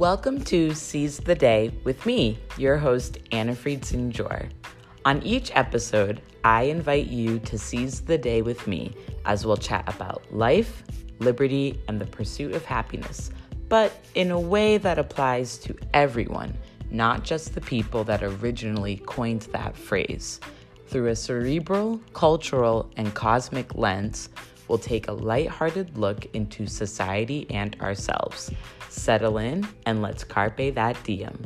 Welcome to Seize the Day with me, your host, Anna Friedson Jor. On each episode, I invite you to seize the day with me as we'll chat about life, liberty, and the pursuit of happiness, but in a way that applies to everyone, not just the people that originally coined that phrase. Through a cerebral, cultural, and cosmic lens, we'll take a lighthearted look into society and ourselves. Settle in and let's carpe that diem.